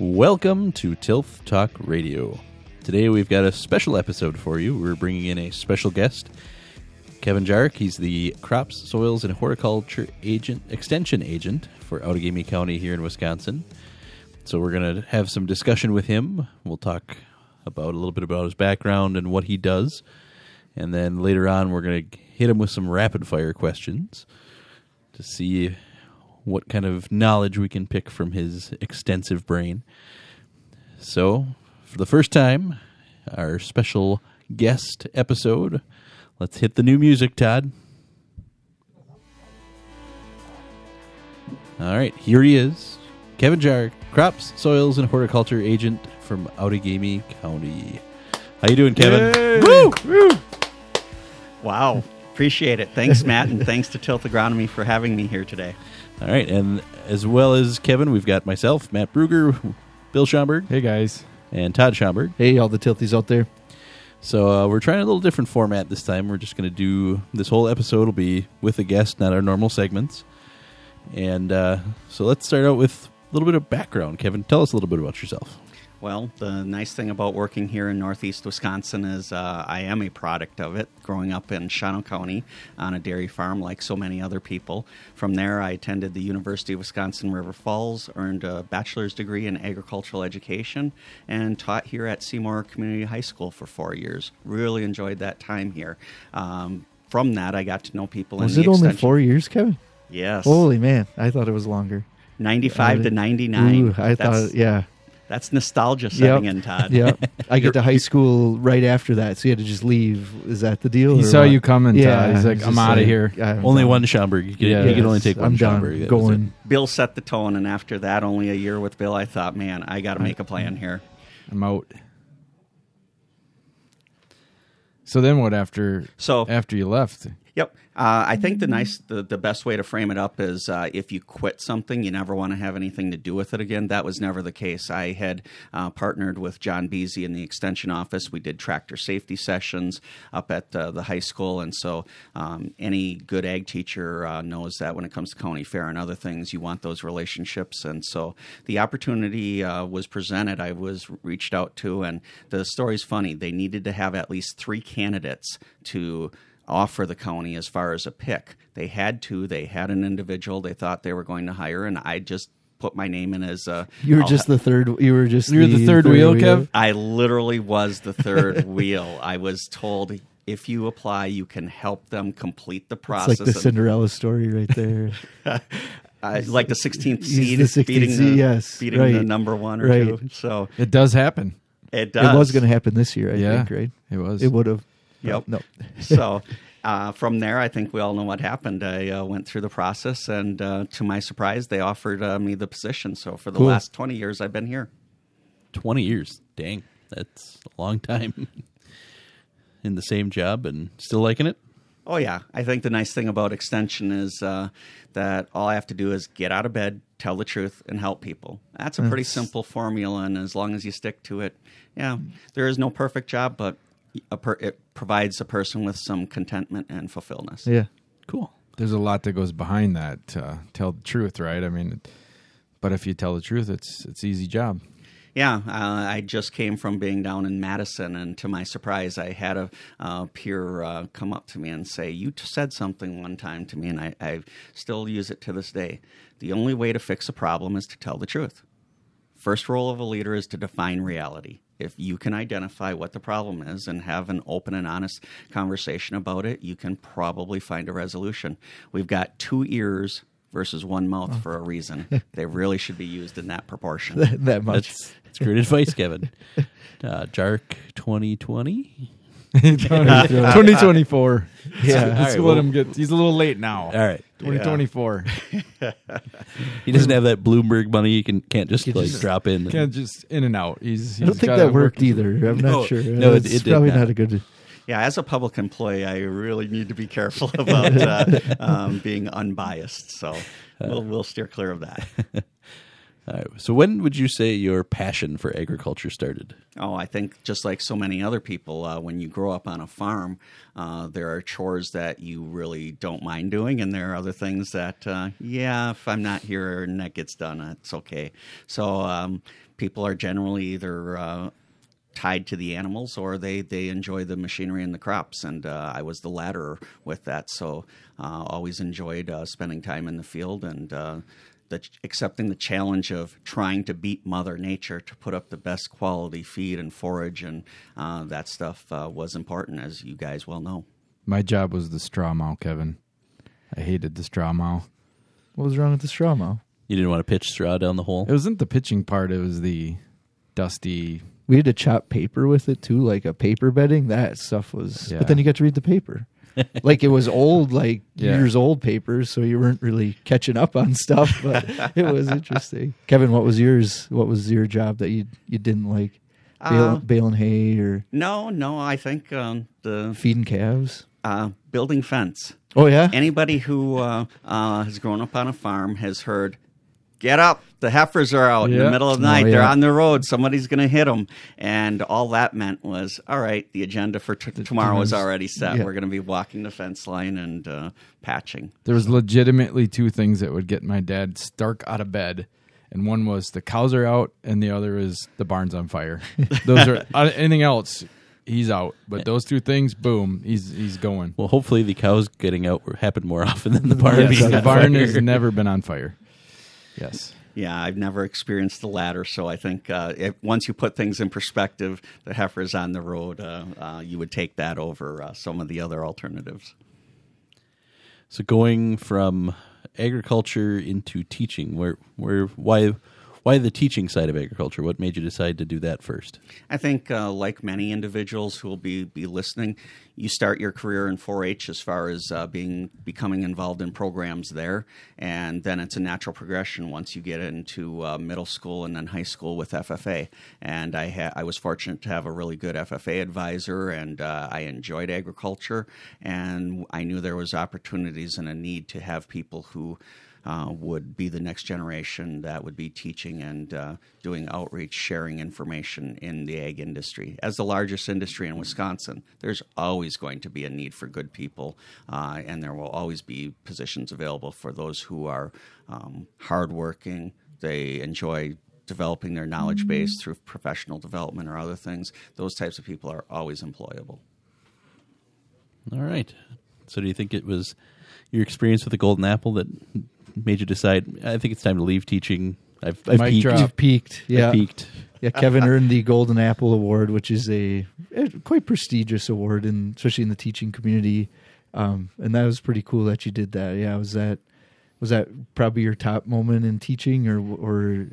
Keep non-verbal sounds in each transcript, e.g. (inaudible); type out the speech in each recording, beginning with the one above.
Welcome to Tilth Talk Radio. Today we've got a special episode for you. We're bringing in a special guest, Kevin Jarek. He's the crops, soils, and horticulture agent, extension agent for Outagamie County here in Wisconsin. So we're going to have some discussion with him. We'll talk about a little bit about his background and what he does. And then later on, we're going to hit him with some rapid fire questions to see what kind of knowledge we can pick from his extensive brain. So, for the first time, our special guest episode. Let's hit the new music, Todd. All right, here he is. Kevin Jarek, crops, soils, and horticulture agent from Outagamie County. How you doing, Kevin? Woo! Woo! Wow. Appreciate it. Thanks, Matt, and thanks to Tilth Agronomy for having me here today. All right, and as well as Kevin, we've got myself, Matt Bruger, (laughs) Bill Schomburg, Hey guys. and Todd Schomburg. Hey, all the tilthies out there. So uh, we're trying a little different format this time. We're just going to do this whole episode will be with a guest, not our normal segments. And uh, so let's start out with a little bit of background. Kevin, tell us a little bit about yourself. Well, the nice thing about working here in northeast Wisconsin is uh, I am a product of it, growing up in Shawano County on a dairy farm like so many other people. From there, I attended the University of Wisconsin River Falls, earned a bachelor's degree in agricultural education, and taught here at Seymour Community High School for four years. Really enjoyed that time here. Um, from that, I got to know people Was it the only four years, Kevin? Yes. Holy man, I thought it was longer. 95 to Uh, 99. Ooh, I That's- thought, yeah. That's nostalgia setting Yep. in, Todd. Yep. (laughs) I get to high school right after that, so you had to just leave. Is that the deal? He saw what? you coming, Todd. He's like, I'm just outta here. I'm only done. one Schomburg. You can, Yeah. you can only take one I'm done. Schomburg. That. Going. Bill set the tone, and after that, only a year with Bill, I thought, man, I got to make a plan here. I'm out. So then what after So, after you left? Yep. Uh, I think the nice, the, the best way to frame it up is uh, if you quit something, you never want to have anything to do with it again. That was never the case. I had uh, partnered with John Beasy in the extension office. We did tractor safety sessions up at uh, the high school, and so um, any good ag teacher uh, knows that when it comes to county fair and other things, you want those relationships. And so the opportunity uh, was presented. I was reached out to, and the story's funny. They needed to have at least three candidates to offer the county as far as a pick. They had to. They had an individual they thought they were going to hire, and I just put my name in as a. You were I'll just ha- the third. You were just You were the third wheel, Kev? I literally was the third (laughs) wheel. I was told if you apply, you can help them complete the It's process. like the and- Cinderella story right there. (laughs) uh, like the 16th seed, the 16th beating, seed, the, yes, beating the number one or Right. two. So It does happen. it does. It was going to happen this year, I yeah. think, right? It was. It would have. Yep. No. (laughs) so uh, from there, I think we all know what happened. I uh, went through the process, and uh, to my surprise, they offered uh, me the position. So for the Cool. last 20 years, I've been here. 20 years. Dang, that's a long time (laughs) in the same job and still liking it. Oh yeah, I think the nice thing about extension is uh, that all I have to do is get out of bed, tell the truth, and help people. That's a pretty That's- simple formula, and as long as you stick to it, yeah, there is no perfect job, but a per- it provides a person with some contentment and fulfillment. Yeah. Cool. There's a lot that goes behind that. Uh, tell the truth, right? I mean, but if you tell the truth, it's it's easy job. Yeah, uh, I just came from being down in Madison, and to my surprise, I had a uh, peer uh, come up to me and say, "You t- said something one time to me, and I, I still use it to this day. The only way to fix a problem is to tell the truth. First role of a leader is to define reality. If you can identify what the problem is and have an open and honest conversation about it, you can probably find a resolution. We've got two ears." Versus one mouth for a reason. (laughs) they really should be used in that proportion. (laughs) that much. That's, that's great advice, Kevin. (laughs) Uh, Jarek 2020. 2024. Yeah. All Let's right, let well- him get. He's a little late now. All right. 2024. (laughs) He doesn't have that Bloomberg money. He can can't just He like just- drop in. Can't just in and out. He's. I don't think gotta that worked work- either. I'm No, not sure. no, it- it's it did probably not. not a good. Yeah, as a public employee, I really need to be careful (laughs) about uh, um, being unbiased. So (laughs) we'll, we'll steer clear of that. So when would you say your passion for agriculture started? Oh, I think just like so many other people, uh, when you grow up on a farm, uh, there are chores that you really don't mind doing, and there are other things that, uh, yeah, if I'm not here and that gets done, it's okay. So um, people are generally either uh, tied to the animals or they, they enjoy the machinery and the crops. And uh, I was the latter with that. So uh, always enjoyed uh, spending time in the field and uh, the, accepting the challenge of trying to beat Mother Nature to put up the best quality feed and forage. And uh, that stuff uh, was important, as you guys well know. My job was the straw mow, Kevin. I hated the straw mow. What was wrong with the straw mow? You didn't want to pitch straw down the hole? It wasn't the pitching part, it was the dusty. We had to chop paper with it too, like a paper bedding. That stuff was. Yeah. But then you got to read the paper. (laughs) like it was old, like Yeah. years old papers, so you weren't really catching up on stuff. But it was (laughs) interesting. Kevin, what was yours? What was your job that you you didn't like? Bale, Uh, baling hay or No, no, I think um, the feeding calves? uh, building fence. Oh yeah, Anybody who uh, uh, has grown up on a farm has heard, "Get up! The heifers are out in the middle of the Oh, night. They're on the road. Somebody's going to hit them." And all that meant was, "All right, the agenda for t- tomorrow is already set. Yeah. We're going to be walking the fence line and uh, patching." There was legitimately two things that would get my dad stark out of bed. And one was the cows are out, and the other is the barn's on fire. (laughs) Those are uh, anything else, he's out. But those two things, boom, he's he's going. Well, hopefully the cows getting out happened more often than the barn Yes, being the on barn fire. has never been on fire. Yes. Yeah, I've never experienced the latter, so I think uh, if, once you put things in perspective, the heifers on the road, uh, uh, you would take that over uh, some of the other alternatives. So going from agriculture into teaching, where where why why the teaching side of agriculture? What made you decide to do that first? I think, uh, like many individuals who will be, be listening, you start your career in 4-H as far as uh, being becoming involved in programs there, and then it's a natural progression once you get into uh, middle school and then high school with FFA. And I ha- I was fortunate to have a really good FFA advisor, and uh, I enjoyed agriculture, and I knew there was opportunities and a need to have people who uh, would be the next generation that would be teaching and uh, doing outreach, sharing information in the ag industry. As the largest industry in Wisconsin, there's always going to be a need for good people, uh, and there will always be positions available for those who are um, hardworking. They enjoy developing their knowledge base through professional development or other things. Those types of people are always employable. All right. So do you think it was your experience with the golden apple that made you decide? I think it's time to leave teaching. I've, I've Mic peaked. drop. you've peaked. I've Yeah, peaked. yeah. Kevin earned the Golden Apple Award, which is a, a quite prestigious award, and especially in the teaching community. Um, and that was pretty cool that you did that. Yeah, was that was that probably your top moment in teaching, or or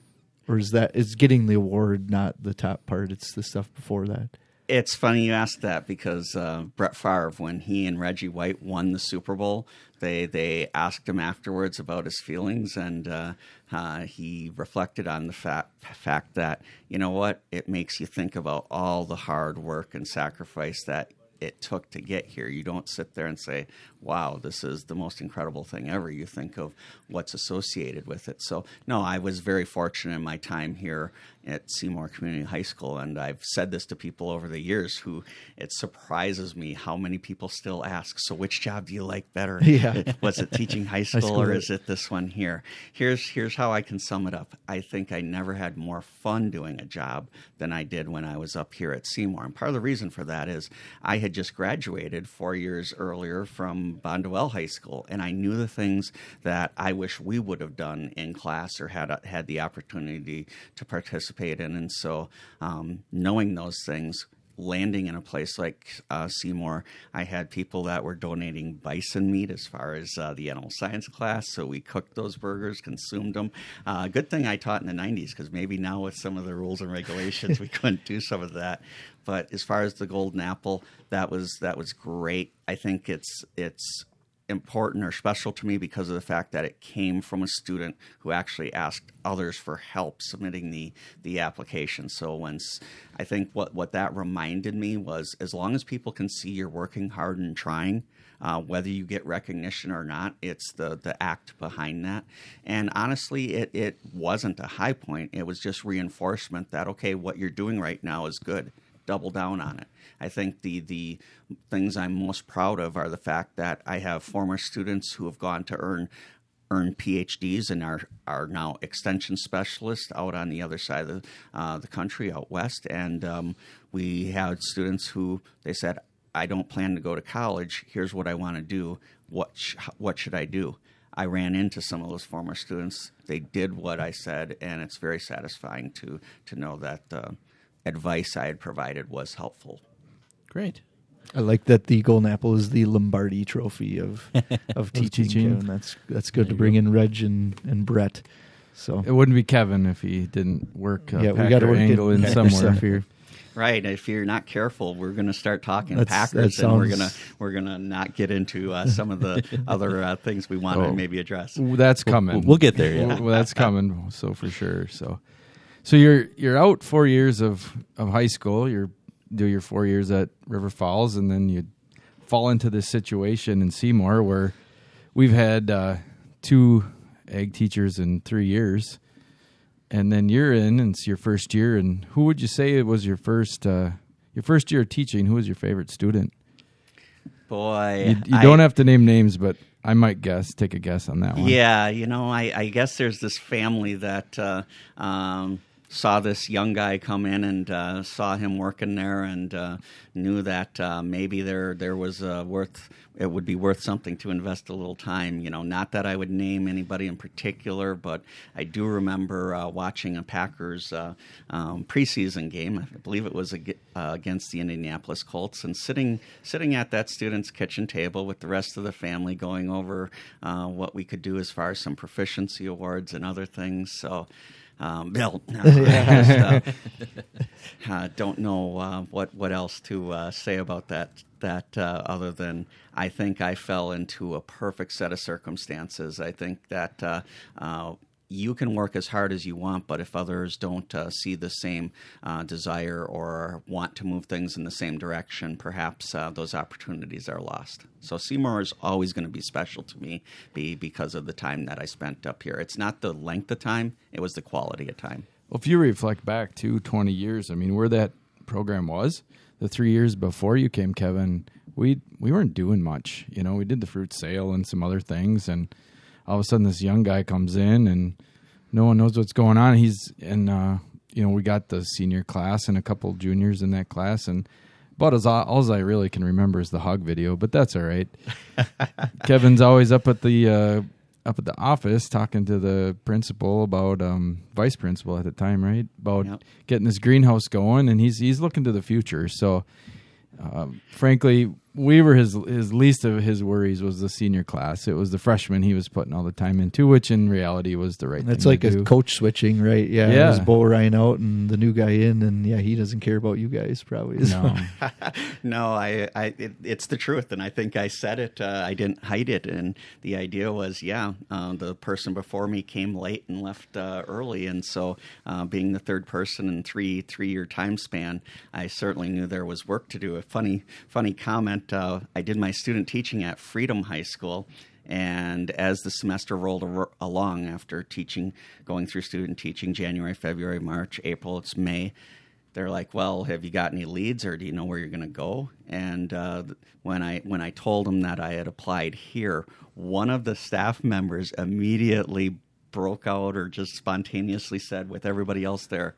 or is that is getting the award not the top part? It's the stuff before that. It's funny you asked that because uh, Brett Favre, when he and Reggie White won the Super Bowl, they they asked him afterwards about his feelings, and uh, uh, he reflected on the fa- fact that you know what, it makes you think about all the hard work and sacrifice that it took to get here. You don't sit there and say, "Wow, this is the most incredible thing ever." You think of what's associated with it. So, no, I was very fortunate in my time here at Seymour Community High School, and I've said this to people over the years who it surprises me how many people still ask, "So, which job do you like better? (laughs) Yeah. (laughs) was it teaching high school, school. or is it this one here?" Here's here's how I can sum it up. I think I never had more fun doing a job than I did when I was up here at Seymour, and part of the reason for that is I had just graduated four years earlier from Bonduel High School, and I knew the things that I wish we would have done in class or had had the opportunity to participate in. And so, um, knowing those things, landing in a place like uh, Seymour, I had people that were donating bison meat as far as uh, the animal science class. So we cooked those burgers, consumed them. Uh, good thing I taught in the 90s because maybe now with some of the rules and regulations, we (laughs) couldn't do some of that. But as far as the golden apple, that was that was great. I think it's it's important or special to me because of the fact that it came from a student who actually asked others for help submitting the the application. So once I think what what that reminded me was as long as people can see you're working hard and trying, uh, whether you get recognition or not, it's the the act behind that. And honestly, it it wasn't a high point. It was just reinforcement that okay, what you're doing right now is good double down on it. I think the the things I'm most proud of are the fact that I have former students who have gone to earn earn PhDs and are are now extension specialists out on the other side of the, uh, the country, out west. And um, we had students who they said, "I don't plan to go to college. Here's what I want to do. What sh- what should I do?" I ran into some of those former students. They did what I said, and it's very satisfying to to know that uh, advice I had provided was helpful. Great. I like that the Golden Apple is the Lombardi Trophy of (laughs) of teaching. teaching. Kevin. That's that's good to bring in Reg and, and Brett. So It wouldn't be Kevin if he didn't work uh, yeah, we got to work angle in somewhere. here. Right. If you're not careful, we're going to start talking That's- Packers, that and we're gonna we're gonna not get into uh, some of the (laughs) other uh, things we want Oh. to maybe address. That's coming. we'll get there, yeah. Well, that's coming. So for sure. So, so you're you're out four years of of high school. You're do your four years at River Falls, and then you fall into this situation in Seymour where we've had uh, two ag teachers in three years, and then you're in, and it's your first year. And who would you say it was your first uh, your first year of teaching? Who was your favorite student? Boy, You, you I- don't have to name names, but I might guess. Take a guess on that one. Yeah, you know, I, I guess there's this family that uh, um, saw this young guy come in and uh, saw him working there and uh, knew that uh, maybe there there was uh, worth it would be worth something to invest a little time. You know, not that I would name anybody in particular, but I do remember uh, watching a Packers uh, um, preseason game. I believe it was ag- against the Indianapolis Colts, and sitting sitting at that student's kitchen table with the rest of the family, going over what we could do as far as some proficiency awards and other things. So. Um, Bill, no, I uh, uh, don't know uh, what what else to uh, say about that. That uh, other than I think I fell into a perfect set of circumstances. I think that uh, uh, you can work as hard as you want, but if others don't uh, see the same uh, desire or want to move things in the same direction, perhaps uh, those opportunities are lost. So Seymour is always going to be special to me, be because of the time that I spent up here. It's not the length of time; it was the quality of time. Well, if you reflect back to 20 years, I mean, where that program was, the three years before you came, Kevin, we we weren't doing much. You know, we did the fruit sale and some other things, and all of a sudden, this young guy comes in, and no one knows what's going on. He's and uh, you know, we got the senior class and a couple juniors in that class, and But as all, all I really can remember is the hog video, but that's all right. (laughs) Kevin's always up at the uh, up at the office talking to the principal about um, vice principal at the time, right? About Yep. getting this greenhouse going, and he's he's looking to the future. So, um, frankly, we were his his least of his worries was the senior class. It was the freshman he was putting all the time into, which in reality was the right. It's thing like to a do. coach switching, right? Yeah, Yeah. It was Bo Ryan out and the new guy in, and yeah, he doesn't care about you guys probably. No. (laughs) (laughs) no, I, I it, it's the truth, and I think I said it. Uh, I didn't hide it, and the idea was, yeah, uh, the person before me came late and left uh, early, and so uh, being the third person in three three year time span, I certainly knew there was work to do. A funny funny comment. Uh, I did my student teaching at Freedom High School. And as the semester rolled ar- along, after teaching, going through student teaching, January, February, March, April, it's May, they're like, "Well, have you got any leads, or do you know where you're going to go?" And uh, when I when I told them that I had applied here, one of the staff members immediately broke out, or just spontaneously said, with everybody else there,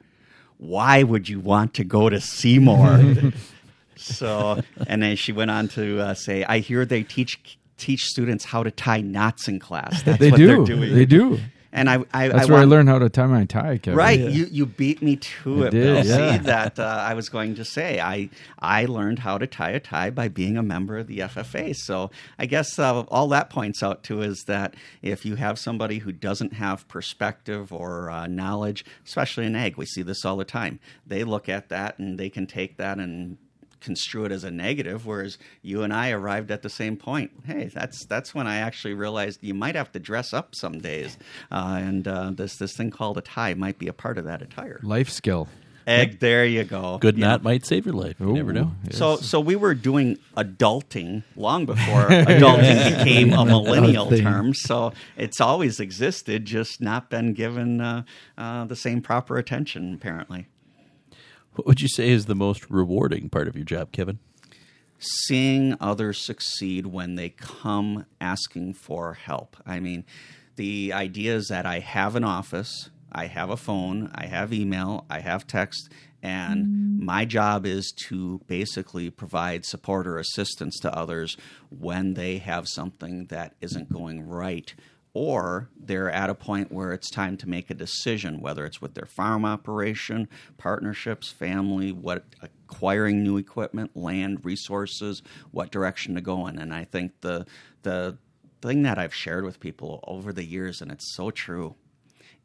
"Why would you want to go to Seymour?" (laughs) so, and then she went on to uh, say, "I hear they teach." Teach students how to tie knots in class. That's they what do. they're doing. They do. And I, I That's I where I learned how to tie my tie, Kevin. Right, you you beat me to I it, did, Bill. yeah. See that uh, I was going to say I I learned how to tie a tie by being a member of the FFA. So I guess uh, all that points out to is that if you have somebody who doesn't have perspective or uh, knowledge, especially in ag, we see this all the time. They look at that and they can take that and construe it as a negative. Whereas you and I arrived at the same point. Hey, that's that's when I actually realized you might have to dress up some days, uh, and uh, this this thing called a tie might be a part of that attire. Life skill. Egg, there you go. Good Yeah. knot might save your life. You never know. yes. So, so we were doing adulting long before (laughs) adulting became a (laughs) millennial term. So it's always existed, just not been given uh, uh, the same proper attention, apparently. What would you say is the most rewarding part of your job, Kevin? seeing others succeed when they come asking for help. I mean, the idea is that I have an office, I have a phone, I have email, I have text, and mm-hmm. my job is to basically provide support or assistance to others when they have something that isn't going right. Or they're at a point where it's time to make a decision, whether it's with their farm operation, partnerships, family, what acquiring new equipment, land, resources, what direction to go in. And I think the the thing that I've shared with people over the years, and it's so true,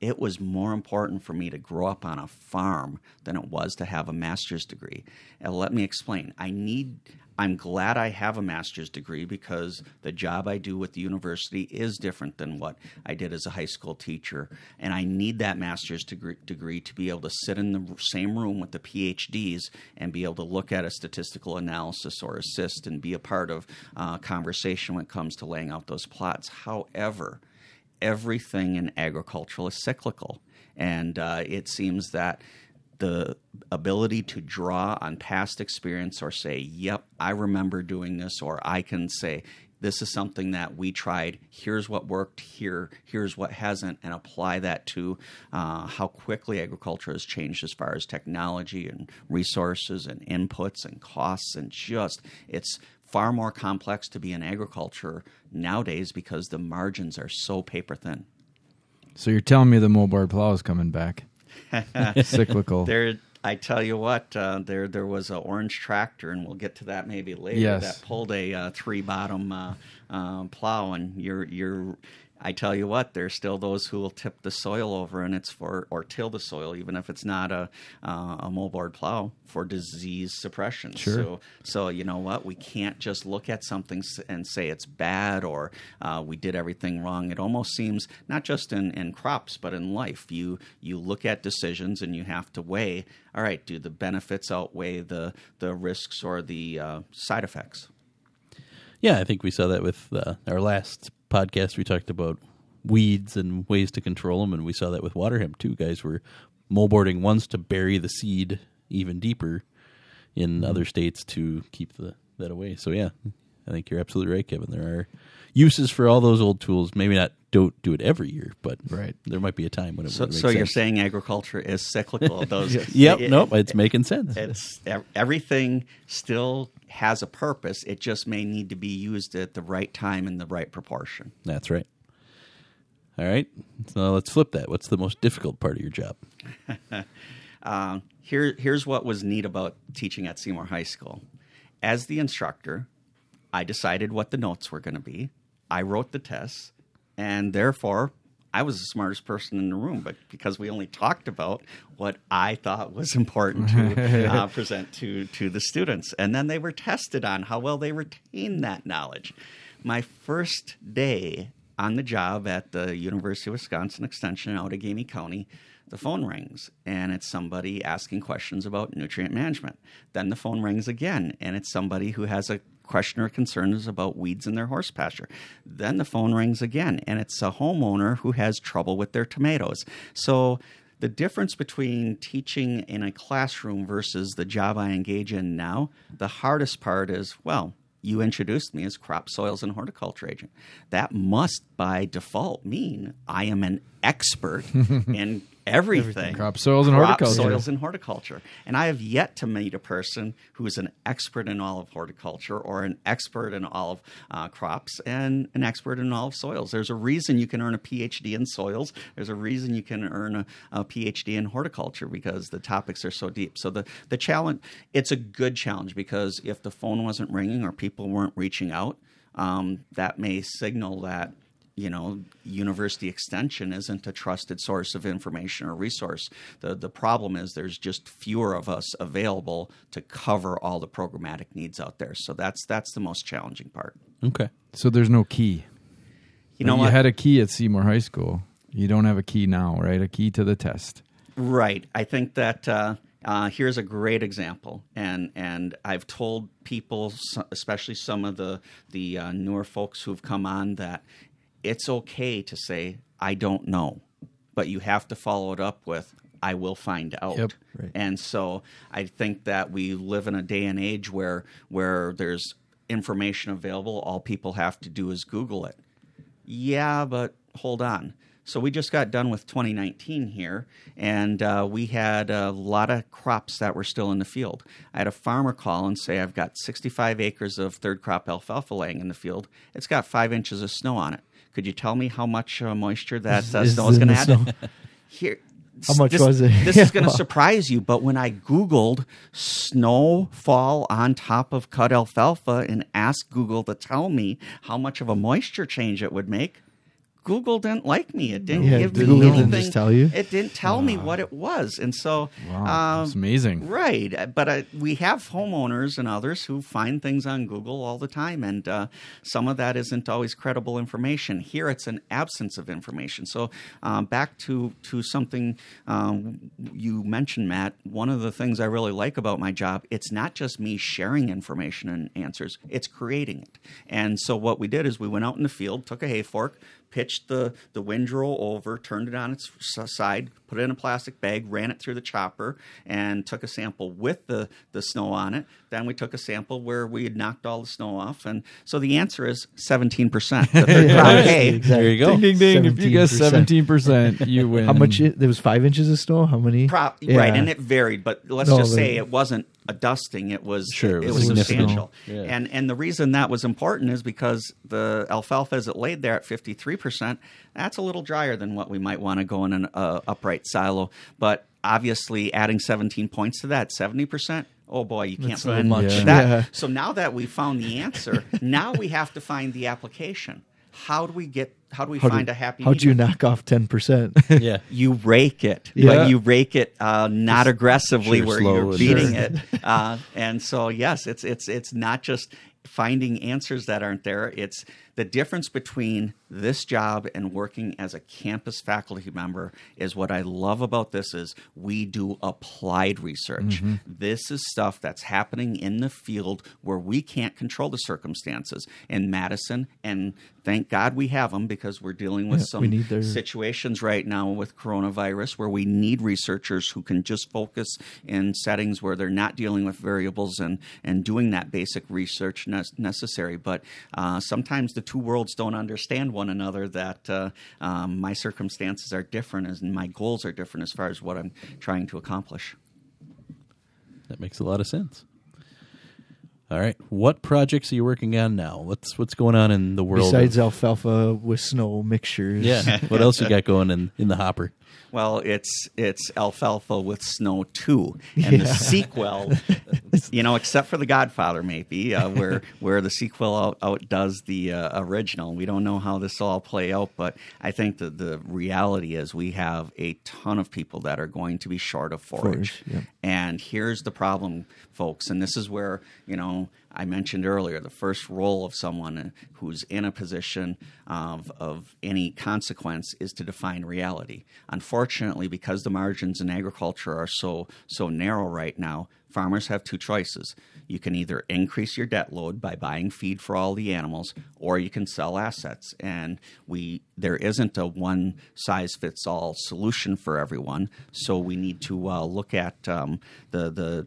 it was more important for me to grow up on a farm than it was to have a master's degree. And let me explain. I need I'm glad I have a master's degree because the job I do with the university is different than what I did as a high school teacher. And I need that master's degree, degree to be able to sit in the same room with the PhDs and be able to look at a statistical analysis or assist and be a part of uh, conversation when it comes to laying out those plots. However, everything in agriculture is cyclical. And uh, it seems that the ability to draw on past experience or say, yep, I remember doing this, or I can say, this is something that we tried. Here's what worked. Here, here's what hasn't, and apply that to uh, how quickly agriculture has changed as far as technology and resources and inputs and costs, and just it's far more complex to be in agriculture nowadays because the margins are so paper thin. So you're telling me the Moldboard plow is coming back? (laughs) Cyclical. There, I tell you what, uh, there there was an orange tractor, and we'll get to that maybe later. Yes. That pulled a uh, three bottom uh, uh, plow, and you're you're. I tell you what, there's still those who will tip the soil over, and it's for or till the soil, even if it's not a uh, a moldboard plow for disease suppression. Sure. So so you know what, we can't just look at something and say it's bad or uh, we did everything wrong. It almost seems not just in, in crops but in life. You you look at decisions and you have to weigh. All right, do the benefits outweigh the the risks or the uh, side effects? Yeah, I think we saw that with uh, our last podcast. We talked about weeds and ways to control them, and we saw that with water hemp too. Guys were moldboarding once to bury the seed even deeper in mm-hmm. other states to keep the that away. So yeah, I think you're absolutely right, Kevin. There are uses for all those old tools. Maybe not don't do it every year, but Right. there might be a time when it So, would make so you're saying agriculture is cyclical? (laughs) Those Yep, it- nope, it's making sense. it's everything still has a purpose. It just may need to be used at the right time in the right proportion. That's right. All right, so let's flip that. What's the most difficult part of your job? (laughs) Uh, here, here's what was neat about teaching at Seymour High School. As the instructor, I decided what the notes were going to be. I wrote the tests, and therefore, I was the smartest person in the room. But because we only talked about what I thought was (laughs) important to (laughs) uh, present to to the students, and then they were tested on how well they retained that knowledge. My first day on the job at the University of Wisconsin Extension in Outagamie County, the phone rings and it's somebody asking questions about nutrient management. Then the phone rings again and it's somebody who has a question or concerns about weeds in their horse pasture. Then the phone rings again and it's a homeowner who has trouble with their tomatoes. So the difference between teaching in a classroom versus the job I engage in now, the hardest part is, well, you introduced me as crop soils and horticulture agent. That must by default mean I am an expert (laughs) in everything. Crop soils and Crop horticulture. soils and horticulture. And I have yet to meet a person who is an expert in all of horticulture or an expert in all of uh, crops and an expert in all of soils. There's a reason you can earn a PhD in soils. There's a reason you can earn a, a PhD in horticulture because the topics are so deep. So the, the challenge, it's a good challenge because if the phone wasn't ringing or people weren't reaching out, um, that may signal that you know, university extension isn't a trusted source of information or resource. The the problem is there's just fewer of us available to cover all the programmatic needs out there. So that's that's the most challenging part. Okay. So there's no key. You know you what? had a key at Seymour High School. You don't have a key now, right? A key to the test. Right. I think that uh, uh, here's a great example, and and I've told people, especially some of the the uh, newer folks who've come on, that it's okay to say I don't know, but you have to follow it up with I will find out. Yep. Right. And so I think that we live in a day and age where where there's information available. All people have to do is Google it. Yeah, but hold on. So we just got done with 2019 here, and uh, we had a lot of crops that were still in the field. I had a farmer call and say, "I've got 65 acres of third crop alfalfa laying in the field. It's got five inches of snow on it. Could you tell me how much uh, moisture that uh, snow is going to add?" (laughs) Here, (laughs) How much this, was it? This is going (laughs) to surprise you, but when I Googled snowfall on top of cut alfalfa and asked Google to tell me how much of a moisture change it would make, Google didn't like me. It didn't Yeah, give Google me didn't anything. just tell you? It didn't tell me what it was, and so Wow, um, that's amazing. Right, but uh, we have homeowners and others who find things on Google all the time, and uh, some of that isn't always credible information. Here, it's an absence of information. So, um, back to to something um, you mentioned, Matt. One of the things I really like about my job, it's not just me sharing information and answers; it's creating it. And so, what we did is we went out in the field, took a hay fork, pitched the, the windrow over, turned it on its side, put it in a plastic bag, ran it through the chopper, and took a sample with the, the snow on it. Then we took a sample where we had knocked all the snow off. And so the answer is 17%. The third (laughs) crop hay. There you go. Ding ding ding! If you guess 17%. you (laughs) win. How much? It, there was five inches of snow. How many? Pro- Yeah. Right, and it varied, but let's No, just say it wasn't a dusting; it was Sure, it, it was was substantial. Yeah. And and the reason that was important is because the alfalfa, as it laid there at fifty three percent, that's a little drier than what we might want to go in an uh, upright silo. But obviously, adding seventeen points to that, seventy percent. Oh boy, you can't That's a little find much. Yeah. that. Yeah. So now that we found the answer, (laughs) now we have to find the application. How do we get? How do we How find do- a happy? How do you knock off ten percent? (laughs) Yeah. you rake it, Yeah. but you rake it uh, not aggressively Sure, where you're beating Sure. it. (laughs) Uh, and so, yes, it's it's it's not just finding answers that aren't there. It's the difference between this job and working as a campus faculty member is what I love about this is we do applied research. This is stuff that's happening in the field where we can't control the circumstances in Madison and thank God we have them because we're dealing with Yeah, some their- situations right now with coronavirus where we need researchers who can just focus in settings where they're not dealing with variables and, and doing that basic research ne- necessary. But uh, sometimes the two worlds don't understand one another, that uh, um, my circumstances are different and my goals are different as far as what I'm trying to accomplish. That makes a lot of sense. All right. What projects are you working on now? What's what's going on in the world? Besides of, alfalfa with snow mixtures. yeah. what else you got going in, in the hopper? Well, it's it's alfalfa with snow too, and the sequel, (laughs) you know, except for the Godfather, maybe uh, where where the sequel out, outdoes the uh, original. We don't know how this will all play out, but I think that the reality is we have a ton of people that are going to be short of forage, Forage, yeah. and here's the problem, folks, and this is where you know I mentioned earlier the first role of someone who's in a position of, of any consequence is to define reality. Unfortunately, because the margins in agriculture are so so narrow right now, farmers have two choices. You can either increase your debt load by buying feed for all the animals, or you can sell assets. And we there isn't a one size fits all solution for everyone. So we need to uh, look at um, the the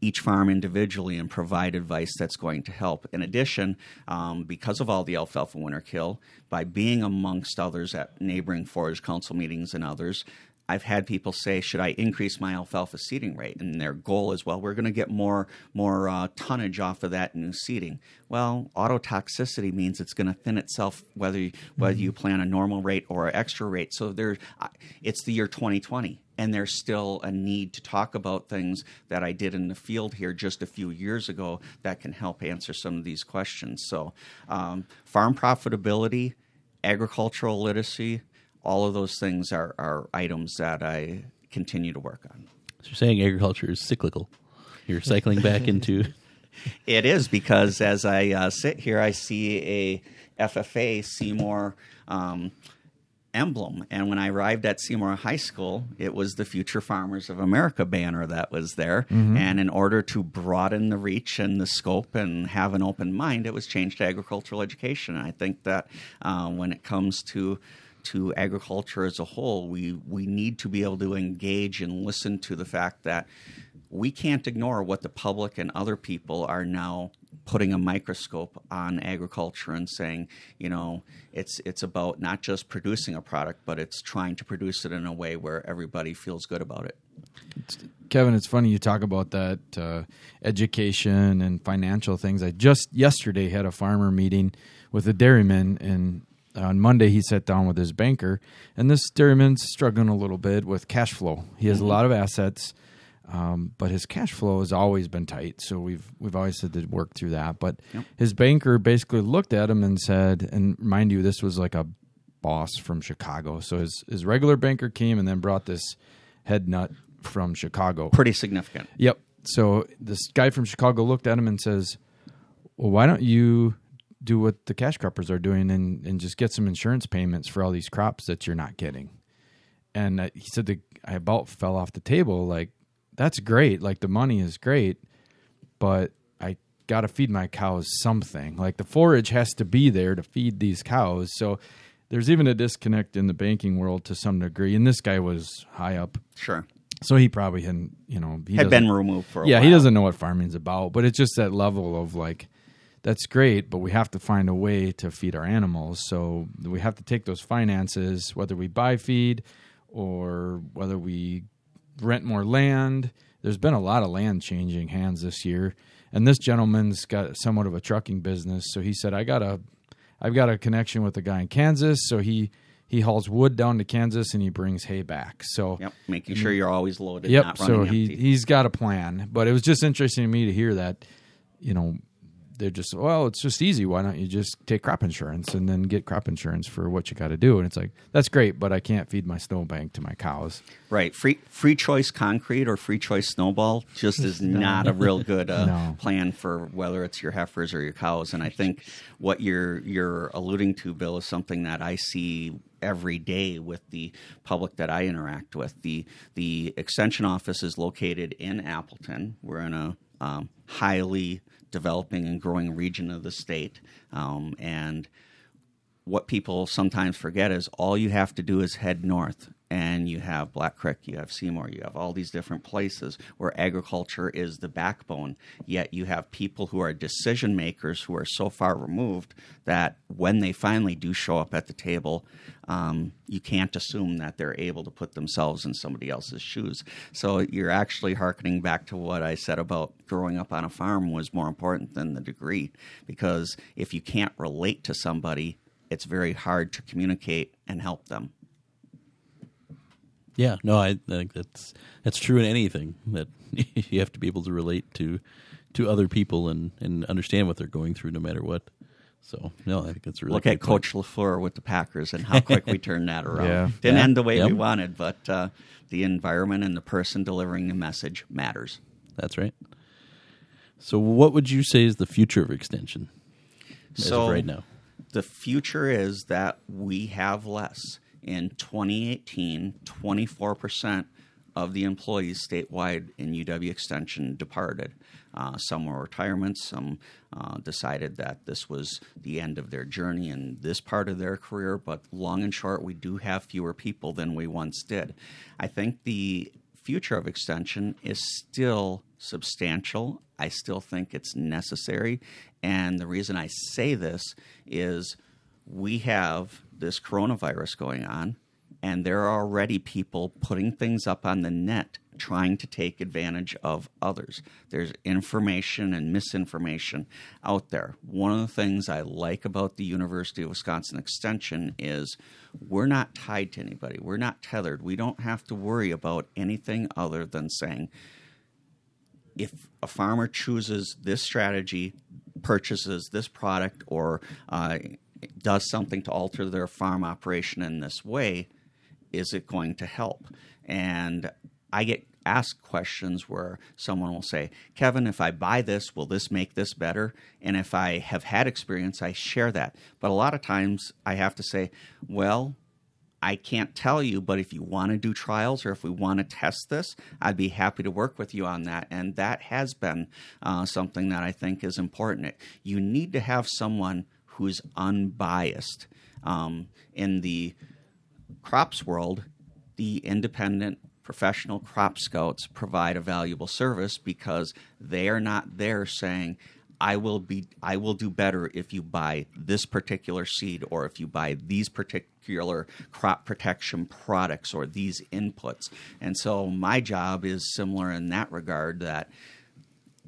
each farm individually and provide advice that's going to help. In addition, um, because of all the alfalfa winter kill, by being amongst others at neighboring forage council meetings and others, I've had people say, "Should I increase my alfalfa seeding rate?" And their goal is, "Well, we're going to get more more uh, tonnage off of that new seeding." Well, autotoxicity means it's going to thin itself whether you, whether you plant a normal rate or an extra rate. So there, it's the year 2020 and there's still a need to talk about things that I did in the field here just a few years ago that can help answer some of these questions. So, um, farm profitability agricultural literacy, all of those things are, are items that I continue to work on. So you're saying agriculture is cyclical. You're cycling back (laughs) into. It is because as I uh, sit here, I see a FFA Seymour um, emblem. And when I arrived at Seymour High School, it was the Future Farmers of America banner that was there. And in order to broaden the reach and the scope and have an open mind, it was changed to agricultural education. And I think that uh, when it comes to to agriculture as a whole, we we need to be able to engage and listen to the fact that we can't ignore what the public and other people are now putting a microscope on agriculture and saying, you know, it's it's about not just producing a product, but it's trying to produce it in a way where everybody feels good about it. Kevin, it's funny you talk about that uh, education and financial things. I just yesterday had a farmer meeting with a dairyman, and on Monday he sat down with his banker, and this dairyman's struggling a little bit with cash flow. He has a lot of assets, um, but his cash flow has always been tight. So we've we've always had to work through that. But Yep. his banker basically looked at him and said, and mind you, this was like a boss from Chicago. So his his regular banker came and then brought this head nut from Chicago. Pretty significant. Yep. So this guy from Chicago looked at him and says, "Well, why don't you do what the cash croppers are doing and and just get some insurance payments for all these crops that you're not getting?" And uh, he said, the, "I about fell off the table. Like, that's great. Like the money is great, but I got to feed my cows something. Like the forage has to be there to feed these cows. So." There's even a disconnect in the banking world to some degree, and this guy was high up, Sure. so he probably hadn't, you know, he Had been removed for a yeah, while. he doesn't know what farming's about, but it's just that level of like, that's great, but we have to find a way to feed our animals. So we have to take those finances, whether we buy feed or whether we rent more land. There's been a lot of land changing hands this year, and this gentleman's got somewhat of a trucking business. So he said, "I got a, I've got a connection with a guy in Kansas, so he." He hauls wood down to Kansas and he brings hay back. So Yep. Making sure you're always loaded. Yep. Not So he empty. he's got a plan, but it was just interesting to me to hear that. You know, they're just well, it's just easy. Why don't you just take crop insurance and then get crop insurance for what you got to do? And it's like that's great, but I can't feed my snowbank to my cows. Right. Free free choice concrete or free choice snowball just is not a real good uh, (laughs) No. plan for whether it's your heifers or your cows. And I think what you're you're alluding to, Bill, is something that I see every day with the public that I interact with. The the extension office is located in Appleton. We're in a um, highly developing and growing region of the state, um, and what people sometimes forget is all you have to do is head north and you have Black Creek, you have Seymour, you have all these different places where agriculture is the backbone. Yet you have people who are decision makers who are so far removed that when they finally do show up at the table, um, you can't assume that they're able to put themselves in somebody else's shoes. So you're actually hearkening back to what I said about growing up on a farm was more important than the degree because if you can't relate to somebody, it's very hard to communicate and help them. Yeah, no, I think that's that's true in anything that (laughs) you have to be able to relate to to other people and and understand what they're going through, no matter what. So, no, I think that's a really Look great at point. Coach LaFleur with the Packers and how quick we (laughs) turned that around. Yeah. Didn't Yeah. end the way we wanted, but uh, the environment and the person delivering the message matters. That's right. So, what would you say is the future of extension as So of right now? the future is that we have less. In 2018, 24% of the employees statewide in UW Extension departed. Uh, some were retirements, some uh, decided that this was the end of their journey in this part of their career, but long and short, we do have fewer people than we once did. I think the future of extension is still substantial. I still think it's necessary. And the reason I say this is we have this coronavirus going on, and there are already people putting things up on the net trying to take advantage of others. There's information and misinformation out there. One of the things I like about the University of Wisconsin Extension is we're not tied to anybody. We're not tethered. We don't have to worry about anything other than saying, if a farmer chooses this strategy, purchases this product, or uh, does something to alter their farm operation in this way, is it going to help? And I get asked questions where someone will say, Kevin, if I buy this, will this make this better? And if I have had experience, I share that. But a lot of times I have to say, well, I can't tell you, but if you want to do trials or if we want to test this, I'd be happy to work with you on that. And that has been uh, something that I think is important. You need to have someone who's unbiased. Um, in the crops world, the independent professional crop scouts provide a valuable service because they are not there saying, I will be I will do better if you buy this particular seed or if you buy these particular crop protection products or these inputs. And so my job is similar in that regard that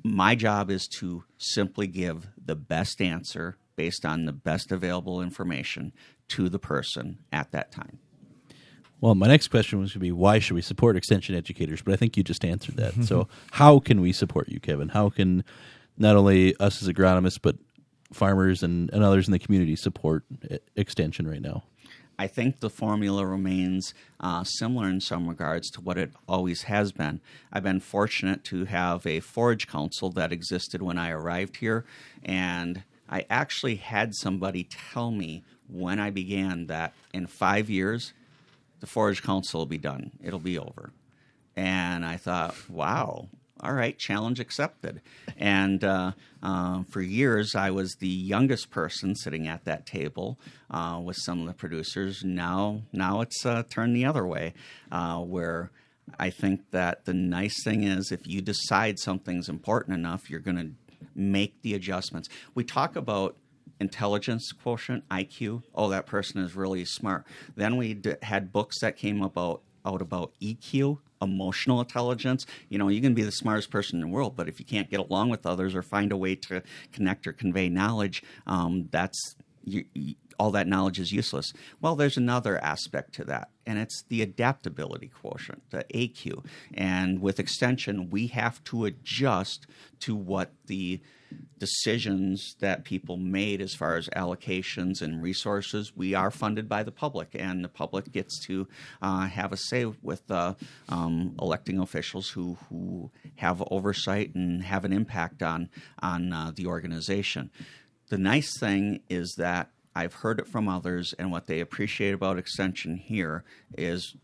my job is to simply give the best answer based on the best available information to the person at that time. Well, my next question was going to be why should we support extension educators? But I think you just answered that. so, (laughs) how can we support you, Kevin? How can not only us as agronomists, but farmers and, and others in the community support extension right now? I think the formula remains uh, similar in some regards to what it always has been. I've been fortunate to have a forage council that existed when I arrived here, and I actually had somebody tell me when I began that in five years, the forage council will be done. It'll be over. And I thought, wow, all right, challenge accepted. And uh, uh, for years, I was the youngest person sitting at that table uh, with some of the producers. Now, now it's uh, turned the other way, uh, where I think that the nice thing is if you decide something's important enough, you're going to make the adjustments. We talk about intelligence quotient, IQ. Oh, that person is really smart. Then we d- had books that came about out about EQ, emotional intelligence. You know, you can be the smartest person in the world, but if you can't get along with others or find a way to connect or convey knowledge, um, that's you, all that knowledge is useless. Well, there's another aspect to that, and it's the adaptability quotient, the AQ. And with extension, we have to adjust to what the decisions that people made as far as allocations and resources. We are funded by the public, and the public gets to uh, have a say with uh, um, electing officials who who have oversight and have an impact on on uh, the organization. The nice thing is that I've heard it from others, and what they appreciate about Extension here is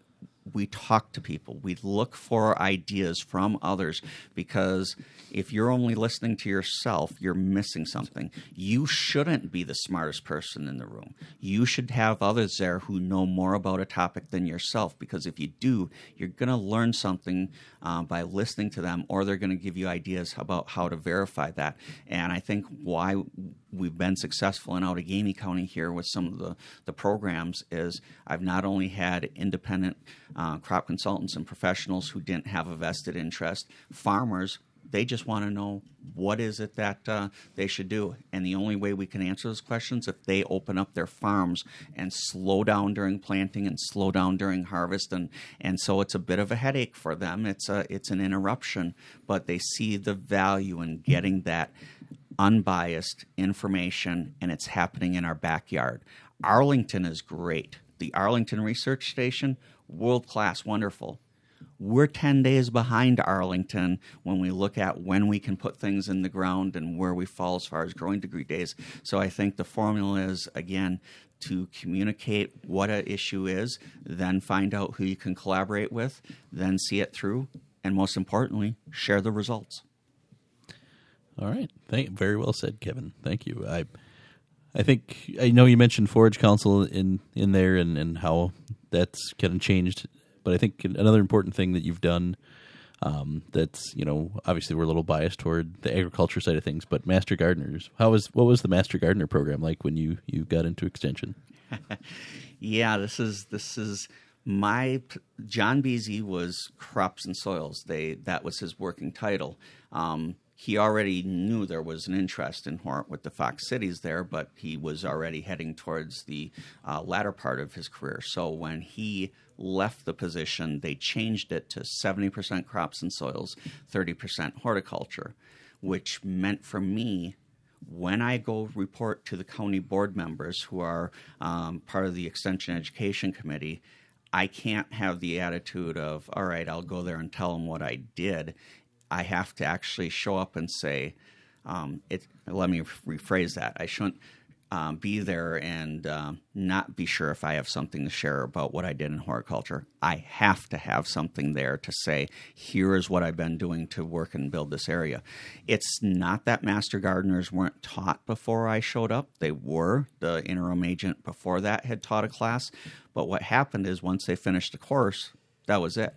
we talk to people. We look for ideas from others because if you're only listening to yourself, you're missing something. You shouldn't be the smartest person in the room. You should have others there who know more about a topic than yourself because if you do, you're going to learn something uh, by listening to them or they're going to give you ideas about how to verify that. And I think why we've been successful in Outagamie County here with some of the, the programs is I've not only had independent uh, crop consultants and professionals who didn't have a vested interest, farmers they just want to know what is it that uh, they should do and the only way we can answer those questions if they open up their farms and slow down during planting and slow down during harvest and and so it's a bit of a headache for them it's a it's an interruption but they see the value in getting that unbiased information, and it's happening in our backyard. Arlington is great. The Arlington Research Station, world class, wonderful. We're 10 days behind Arlington when we look at when we can put things in the ground and where we fall as far as growing degree days. So I think the formula is, again, to communicate what an issue is, then find out who you can collaborate with, then see it through, and most importantly, share the results. All right. Thank very well said, Kevin. Thank you. I I think I know you mentioned Forage Council in in there and and how that's kind of changed, but I think another important thing that you've done um, that's you know obviously we're a little biased toward the agriculture side of things, but Master Gardeners. How was what was the Master Gardener program like when you you got into extension? (laughs) yeah, this is this is my John Beasy was crops and soils. They that was his working title. Um, he already knew there was an interest in Hort with the Fox Cities there, but he was already heading towards the uh, latter part of his career. So when he left the position, they changed it to 70% crops and soils, 30% horticulture, which meant for me when I go report to the county board members who are um, part of the Extension Education Committee, I can't have the attitude of, all right, I'll go there and tell them what I did. I have to actually show up and say, um, it, let me rephrase that. I shouldn't um, be there and um, not be sure if I have something to share about what I did in horticulture. I have to have something there to say, here is what I've been doing to work and build this area. It's not that master gardeners weren't taught before I showed up, they were. The interim agent before that had taught a class. But what happened is once they finished the course, that was it.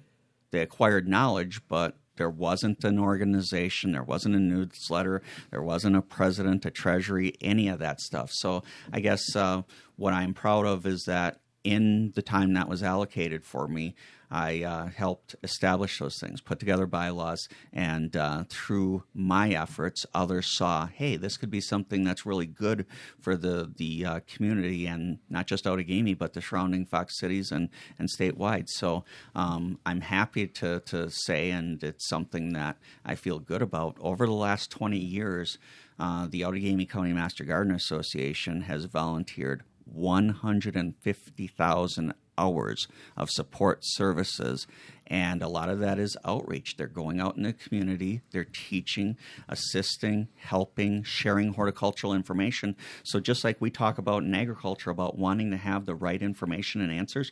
They acquired knowledge, but there wasn't an organization, there wasn't a newsletter, there wasn't a president, a treasury, any of that stuff. So I guess uh, what I'm proud of is that in the time that was allocated for me, I uh, helped establish those things, put together bylaws, and uh, through my efforts, others saw, hey, this could be something that's really good for the the uh, community and not just Outagamie, but the surrounding Fox cities and and statewide. So um, I'm happy to to say, and it's something that I feel good about. Over the last 20 years, uh, the Outagamie County Master Gardener Association has volunteered 150,000 hours of support services. And a lot of that is outreach. They're going out in the community, they're teaching, assisting, helping, sharing horticultural information. So, just like we talk about in agriculture about wanting to have the right information and answers,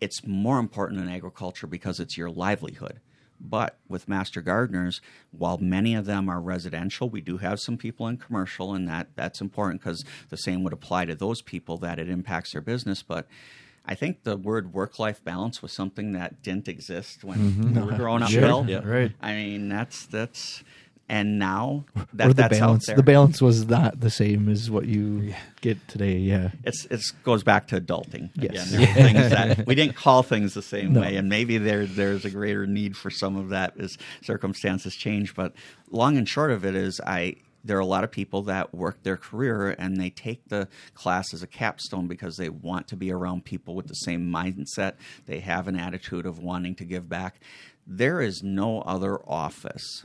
it's more important in agriculture because it's your livelihood. But with master gardeners, while many of them are residential, we do have some people in commercial, and that that's important because the same would apply to those people that it impacts their business. But I think the word work life balance was something that didn't exist when Mm-hmm. we were growing up. Sure. Bill. Yeah. Right. I mean, that's that's, and now that or the that's balance. out there. The balance was not the same as what you get today. Yeah. it's it goes back to adulting Yes. again. There (laughs) that we didn't call things the same No. way, and maybe there there's a greater need for some of that as circumstances change. But long and short of it is, I there are a lot of people that work their career and they take the class as a capstone because they want to be around people with the same mindset. They have an attitude of wanting to give back. There is no other office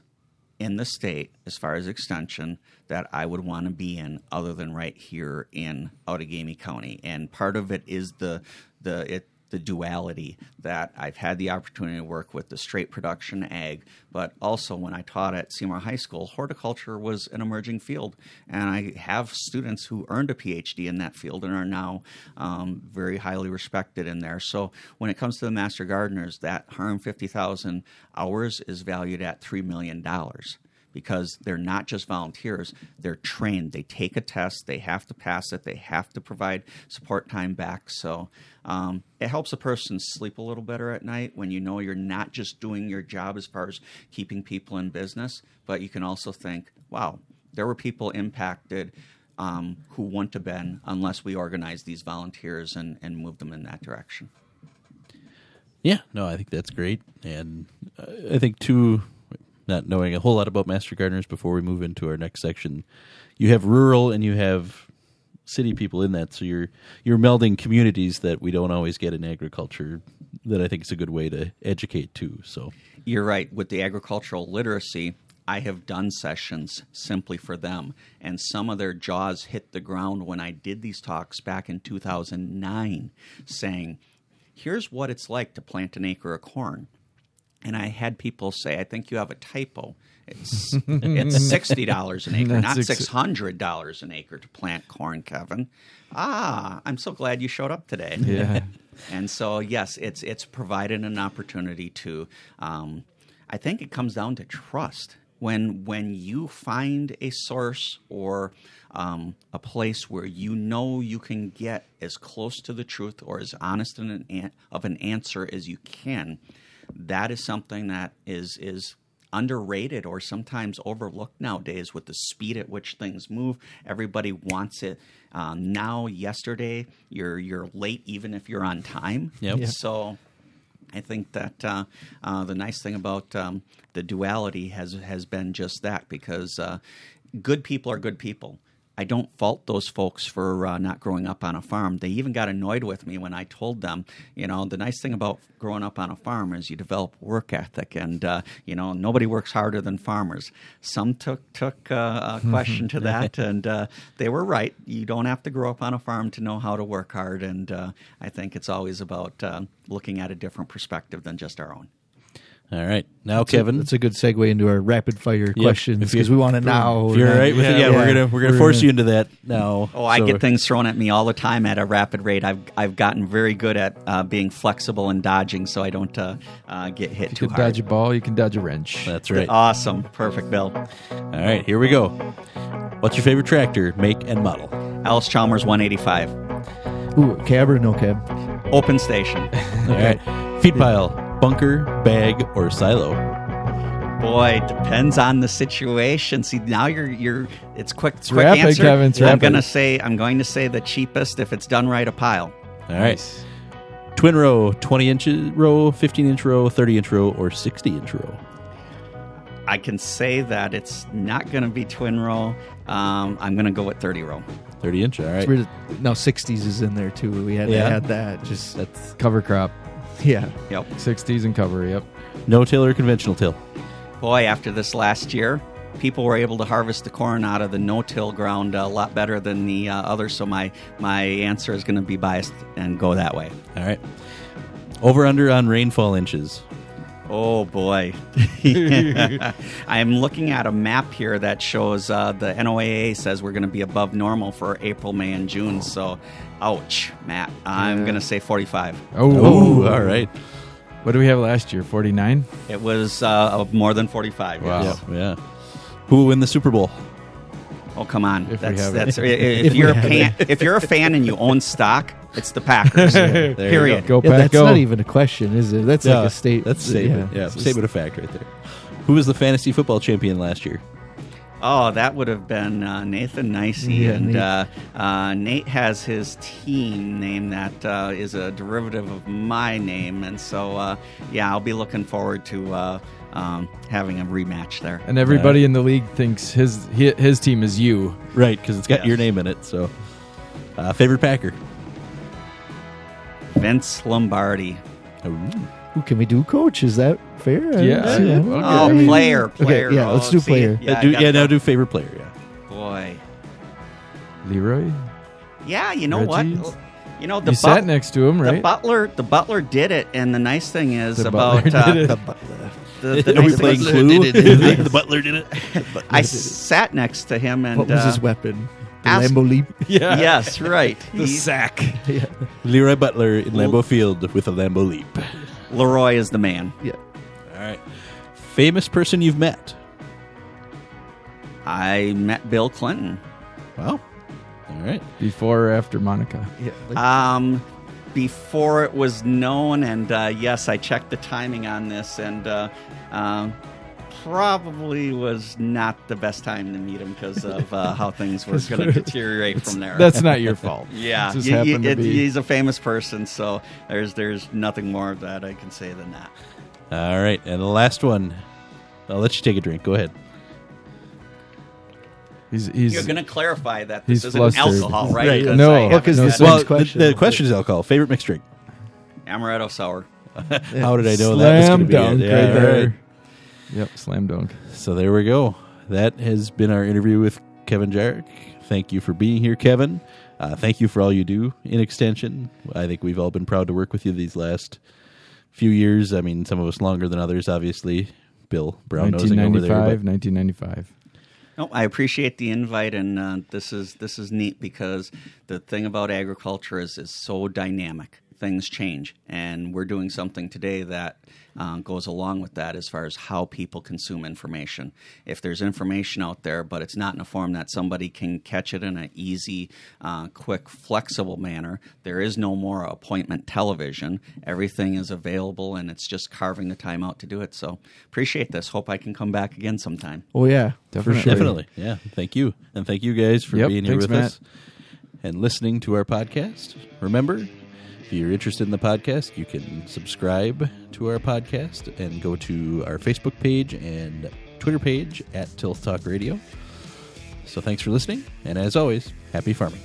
in the state as far as extension that I would want to be in other than right here in Outagamie County. And part of it is the the it the duality that I've had the opportunity to work with the straight production ag, but also when I taught at Seymour High School, horticulture was an emerging field, and I have students who earned a PhD in that field and are now um, very highly respected in there. So when it comes to the master gardeners, that 150,000 hours is valued at three million dollars because they're not just volunteers, they're trained. They take a test, they have to pass it, they have to provide support time back. So um, it helps a person sleep a little better at night when you know you're not just doing your job as far as keeping people in business, but you can also think, wow, there were people impacted. Um, who wouldn't have been unless we organize these volunteers and, and moved them in that direction. Yeah, no, I think that's great, and uh, I think too, not knowing a whole lot about master gardeners before we move into our next section, you have rural and you have city people in that, so you're you're melding communities that we don't always get in agriculture. That I think is a good way to educate too. So You're right. With the agricultural literacy, I have done sessions simply for them, and some of their jaws hit the ground when I did these talks back in 2009, saying, Here's what it's like to plant an acre of corn. And I had people say, I think you have a typo. It's, it's (laughs) sixty dollars an acre, Not six- hundred dollars an acre to plant corn, Kevin. Ah, I'm so glad you showed up today. Yeah. (laughs) And so, yes, it's it's provided an opportunity to. Um, I think it comes down to trust. When when you find a source or um, a place where you know you can get as close to the truth or as honest an, of an answer as you can, that is something that is is underrated or sometimes overlooked nowadays with the speed at which things move. Everybody wants it um, now. Yesterday, you're you're late even if you're on time. Yep. Yep. So. I think that uh, uh, the nice thing about um, the duality has has been just that because uh, good people are good people. I don't fault those folks for uh, not growing up on a farm. They even got annoyed with me when I told them, you know, the nice thing about growing up on a farm is you develop work ethic, and uh, you know nobody works harder than farmers. Some took took uh, a (laughs) question to that, and uh, they were right. You don't have to grow up on a farm to know how to work hard, and uh, I think it's always about uh, looking at a different perspective than just our own. All right, now Kevin. That's a good segue into our rapid fire Yep. questions because we want to now. if you're all right with it, yeah, we're gonna we're gonna force gonna- you into that now. Oh, I So- get things thrown at me all the time at a rapid rate. I've I've gotten very good at uh, being flexible and dodging, so I don't uh, uh, get hit You too can hard. dodge a ball, you can dodge a wrench. That's right. Awesome, perfect, Bill. All right, here we go. What's your favorite tractor, make and model? Allis-Chalmers 185, Ooh, cab or no cab? open station. (laughs) All right, feed pile, bunker, bag, or silo? Boy, depends on the situation. See, now you're you're. It's quick. It's quick rapid, answer. Kevin, it's I'm rapid. gonna say I'm going to say the cheapest if it's done right. A pile. All right, twin row, twenty inch row, fifteen inch row, thirty inch row, or sixty inch row? I can say that it's not going to be twin row. Um, I'm going to go with 30 row. Thirty inch. All right. It's weird. No, 60s is in there too. We had Yeah. to add that. Just That's Cover crop, yeah. Yep. 60s and cover, yep. no till or conventional till. Boy, after this last year, people were able to harvest the corn out of the no-till ground a lot better than the uh, others. So my my answer is going to be biased and go that way. All right. Over under on rainfall inches. Oh boy, (laughs) (laughs) I'm looking at a map here that shows uh, the NOAA says we're going to be above normal for April, May, and June. So, ouch, Matt. I'm Yeah. going to say 45. Oh, Oh, all right. What do we have last year? 49? It was uh, more than 45. Wow. yes. Yeah, yeah. Who will win the Super Bowl? Oh come on! If we that's have it. that's (laughs) i- if, If we you're a have fan, if you're a fan and you own stock, it's the Packers. (laughs) There you Period. Go, Yeah, Pack, that's go. not even a question, is it? That's like a state. That's a statement. Yeah, It's a statement of fact right there. Who was the fantasy football champion last year? Oh, that would have been uh, Nathan Nicey, Yeah, and Nate. Uh, uh, Nate has his team name that uh, is a derivative of my name, and so uh, yeah, I'll be looking forward to uh, um, having a rematch there. And everybody in the league thinks his his, his team is you. Right, because it's got Yes. your name in it. So, uh, favorite Packer? Vince Lombardi. Ooh. Ooh, can we do coach? Is that fair? I Yeah, don't see yeah. Okay. Oh, I player, Okay, player. yeah, Oh, let's do see, player. Yeah, Uh, I do, got yeah, now do favorite player. Yeah. boy. Leroy? Yeah, you know Reggie? what? You know the You sat but- next to him, The right? butler, the butler did it, and the nice thing is The about butler uh, did it. the, the Are we nice thing playing is- Clue? (laughs) the, the (laughs) butler did it. I sat next to him, and What was uh, his weapon? The ask- Lambeau leap. (laughs) yeah. yes, right. The He- sack. yeah. Leroy Butler in Lambeau Field with a Lambeau leap. Leroy is the man. Yeah. All right. Famous person you've met? I met Bill Clinton. Well, All right. Before or after Monica? Yeah. Like, Um, before it was known, and uh, yes, I checked the timing on this, and uh, um, probably was not the best time to meet him because of uh, how things were going (laughs) to deteriorate from there. That's not your fault. (laughs) yeah, It just you- you- happened to it- be. he's a famous person, so there's there's nothing more of that I can say than that. All right. And the last one. I'll let you take a drink. Go ahead. He's he's You're going to clarify that this isn't flustered. alcohol, right? Right. Because No. I Well, haven't 'cause had this Well, next the- question. The, question is alcohol. Favorite mixed drink? amaretto sour. (laughs) How did I know that was going slam to be dunk it? Yeah, all there. right. Yep, slam dunk. So there we go. That has been our interview with Kevin Jarek. Thank you for being here, Kevin. Uh, thank you for all you do in Extension. I think we've all been proud to work with you these last few years. I mean, some of us longer than others, obviously. Bill Brown nosing over there. 1995, but- 1995. No, I appreciate the invite, and uh, this is this is neat because the thing about agriculture is is so dynamic. Things change, and we're doing something today that uh, goes along with that as far as how people consume information. If there's information out there, but it's not in a form that somebody can catch it in an easy, uh, quick, flexible manner, there is no more appointment television. Everything is available, and it's just carving the time out to do it. So appreciate this. Hope I can come back again sometime. oh yeah, Definitely. sure. Definitely. Yeah. Thank you. And thank you guys for Yep, being here thanks, with Matt. us and listening to our podcast. Remember, if you're interested in the podcast, you can subscribe to our podcast and go to our Facebook page and Twitter page at Tilth Talk Radio. So thanks for listening, and as always, happy farming.